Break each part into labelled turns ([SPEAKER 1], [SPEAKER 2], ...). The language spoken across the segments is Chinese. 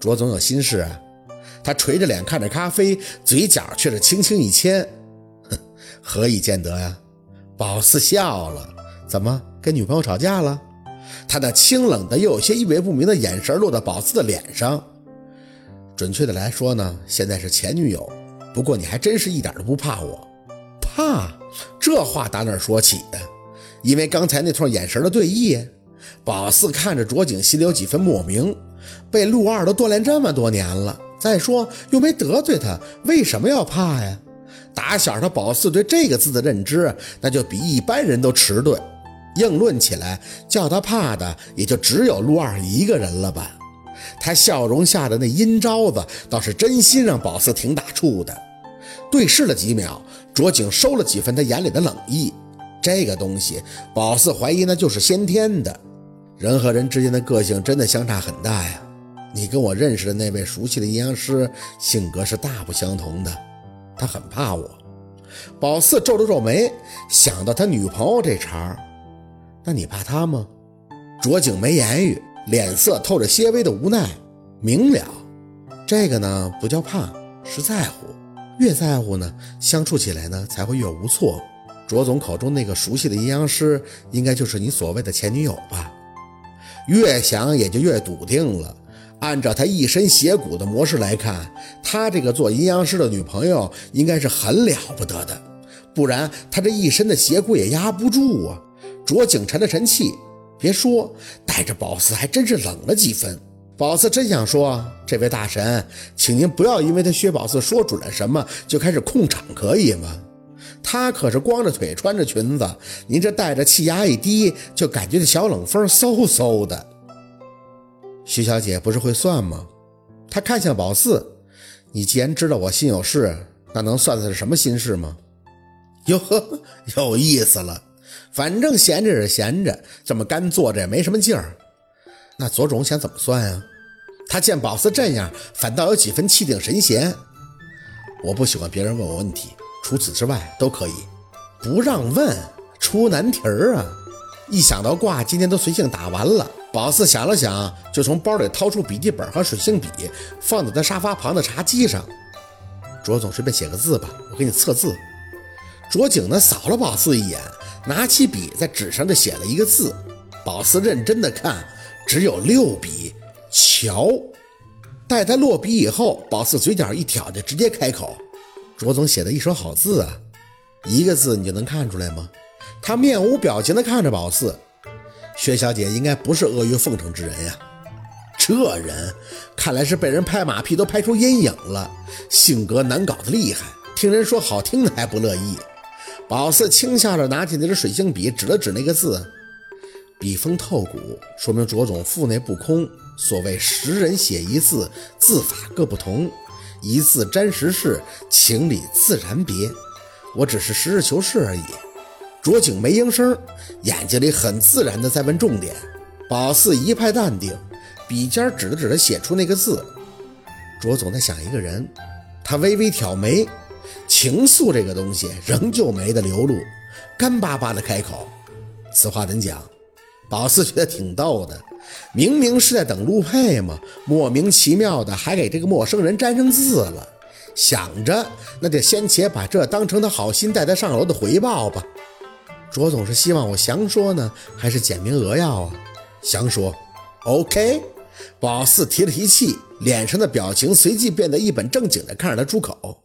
[SPEAKER 1] 卓总有心事啊。他垂着脸看着咖啡，嘴角却是轻轻一牵。哼，何以见得呀？宝四笑了。怎么跟女朋友吵架了？他那清冷的又有些意味不明的眼神落到宝四的脸上。准确的来说呢，现在是前女友。不过你还真是一点都不怕我。怕？这话打哪说起的？因为刚才那串眼神的对弈。宝四看着卓景，心里有几分莫名。被陆二都锻炼这么多年了，再说又没得罪他，为什么要怕呀？打小他宝四对这个字的认知，那就比一般人都迟钝。硬论起来，叫他怕的也就只有陆二一个人了吧？他笑容下的那阴招子，倒是真心让宝四挺打怵的。对视了几秒，卓景收了几分他眼里的冷意。这个东西，宝四怀疑那就是先天的。人和人之间的个性真的相差很大呀！你跟我认识的那位熟悉的阴阳师性格是大不相同的，他很怕我。宝四皱了皱眉，想到他女朋友这茬儿那你怕他吗？卓景没言语，脸色透着些微的无奈。明了，这个呢不叫怕，是在乎。越在乎呢，相处起来呢才会越无措。卓总口中那个熟悉的阴阳师，应该就是你所谓的前女友吧？越想也就越笃定了。按照他一身邪骨的模式来看，他这个做阴阳师的女朋友应该是很了不得的，不然他这一身的邪骨也压不住啊。卓景沉了沉气，别说带着宝四还真是冷了几分。宝四真想说，这位大神，请您不要因为他薛宝四说准了什么就开始控场，可以吗？他可是光着腿穿着裙子，您这带着气压一低，就感觉这小冷风嗖嗖的。徐小姐不是会算吗？她看向宝四，你既然知道我心有事，那能算的是什么心事吗？哟呵，有意思了。反正闲着也是闲着，这么干坐着也没什么劲儿。那左总想怎么算啊？他见宝四这样，反倒有几分气定神闲。我不喜欢别人问我问题。除此之外都可以，不让问出难题儿啊！一想到卦，今天都随性打完了。宝四想了想，就从包里掏出笔记本和水性笔，放在他沙发旁的茶几上。卓总，随便写个字吧，我给你测字。卓景呢，扫了宝四一眼，拿起笔在纸上就写了一个字。宝四认真的看，只有六笔，瞧。待他落笔以后，宝四嘴角一挑，就直接开口。卓总写的一手好字啊，一个字你就能看出来吗？他面无表情地看着宝四，薛小姐应该不是阿谀奉承之人呀。这人看来是被人拍马屁都拍出阴影了，性格难搞的厉害。听人说好听的还不乐意。宝四轻笑着拿起那支水性笔，指了指那个字，笔锋透骨，说明卓总腹内不空。所谓十人写一字，字法各不同。一字沾十事，情理自然别。我只是实事求是而已。卓景没应声，眼睛里很自然的在问重点。宝四一派淡定，笔尖指了指他写出那个字。卓总在想一个人，他微微挑眉，情愫这个东西仍旧没得流露，干巴巴的开口。此话怎讲？宝四觉得挺逗的。明明是在等陆佩嘛，莫名其妙的还给这个陌生人粘上字了。想着，那就先且把这当成他好心带他上楼的回报吧。卓总是希望我详说呢，还是简明扼要啊？详说。OK。宝四提了提气，脸上的表情随即变得一本正经的看着他出口。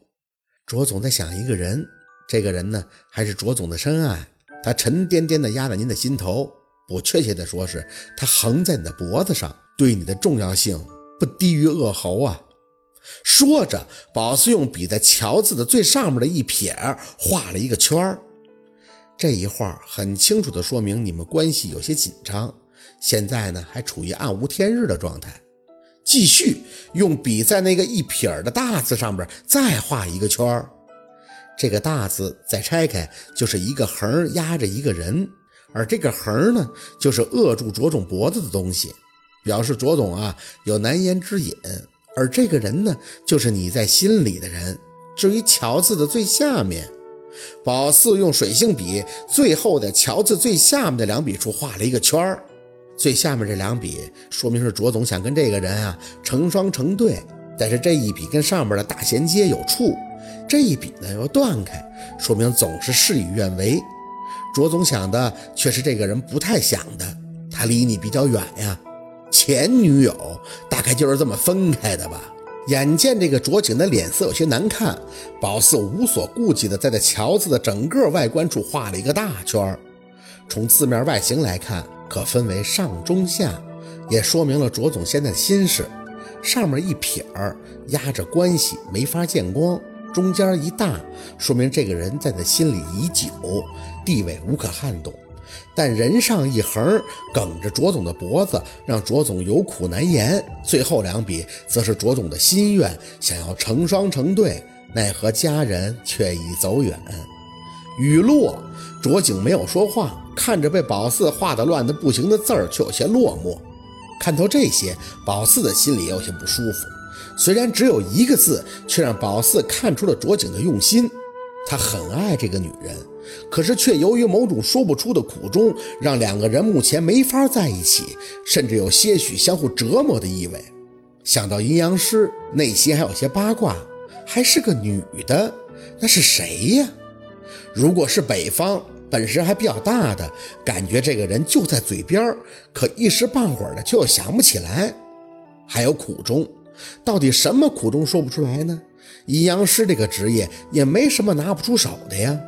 [SPEAKER 1] 卓总在想一个人，这个人呢，还是卓总的深爱，他沉甸甸的压在您的心头。不确切的说，是它横在你的脖子上，对你的重要性不低于恶猴啊！说着，宝四用笔在“乔”字的最上面的一撇画了一个圈儿。这一画很清楚的说明你们关系有些紧张，现在呢还处于暗无天日的状态。继续用笔在那个一撇的大字上边再画一个圈儿，这个大字再拆开就是一个横压着一个人。而这个横呢，就是扼住卓总脖子的东西，表示卓总啊有难言之隐。而这个人呢，就是你在心里的人。至于“乔”字的最下面，宝四用水性笔最后的“乔”字最下面的两笔处画了一个圈儿。最下面这两笔说明是卓总想跟这个人啊成双成对，但是这一笔跟上面的大衔接有处，这一笔呢又断开，说明总是事与愿违。卓总想的却是这个人不太想的，他离你比较远呀。前女友大概就是这么分开的吧。眼见这个卓景的脸色有些难看，宝四无所顾忌的在这桥子的整个外观处画了一个大圈从字面外形来看，可分为上中下，也说明了卓总现在的心事。上面一撇儿压着关系，没法见光；中间一大，说明这个人在他心里已久，地位无可撼动。但人上一横，梗着卓总的脖子，让卓总有苦难言。最后两笔，则是卓总的心愿，想要成双成对，奈何家人却已走远。雨落，卓景没有说话，看着被宝四画得乱得不行的字儿，却有些落寞。看透这些，宝四的心里有些不舒服。虽然只有一个字，却让宝四看出了卓景的用心。他很爱这个女人。可是却由于某种说不出的苦衷，让两个人目前没法在一起，甚至有些许相互折磨的意味。想到阴阳师，内心还有些八卦，还是个女的，那是谁呀？如果是北方，本事还比较大的，感觉这个人就在嘴边，可一时半会儿的却又想不起来。还有苦衷，到底什么苦衷说不出来呢？阴阳师这个职业也没什么拿不出手的呀。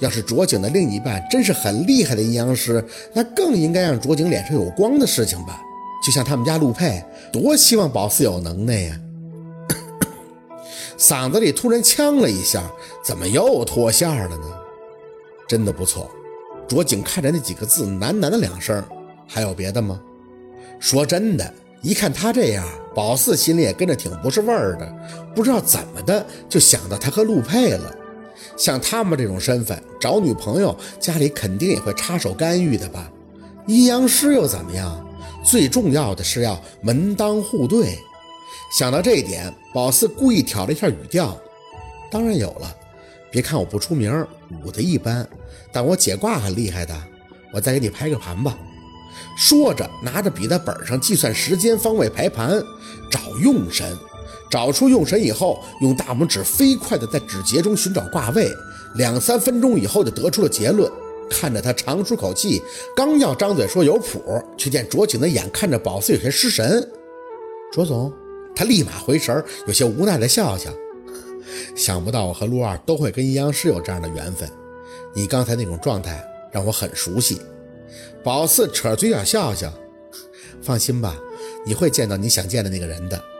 [SPEAKER 1] 要是卓景的另一半真是很厉害的阴阳师，那更应该让卓景脸上有光的事情吧。就像他们家陆佩，多希望宝四有能耐呀！嗓子里突然呛了一下，怎么又脱线了呢？真的不错。卓景看着那几个字，喃喃的两声。还有别的吗？说真的，一看他这样，宝四心里也跟着挺不是味儿的。不知道怎么的，就想到他和陆佩了。像他们这种身份找女朋友，家里肯定也会插手干预的吧？阴阳师又怎么样？最重要的是要门当户对。想到这一点，宝四故意挑了一下语调：“当然有了，别看我不出名，武的一般，但我解卦很厉害的。我再给你排个盘吧。”说着，拿着笔在本上计算时间、方位、排盘，找用神。找出用神以后，用大拇指飞快地在指节中寻找卦位，两三分钟以后就得出了结论。看着他长舒口气，刚要张嘴说有谱，却见卓景的眼看着宝四有些失神。卓总，他立马回神，有些无奈地笑笑。想不到我和陆二都会跟阴阳师有这样的缘分。你刚才那种状态让我很熟悉。宝四扯嘴角笑笑，放心吧，你会见到你想见的那个人的。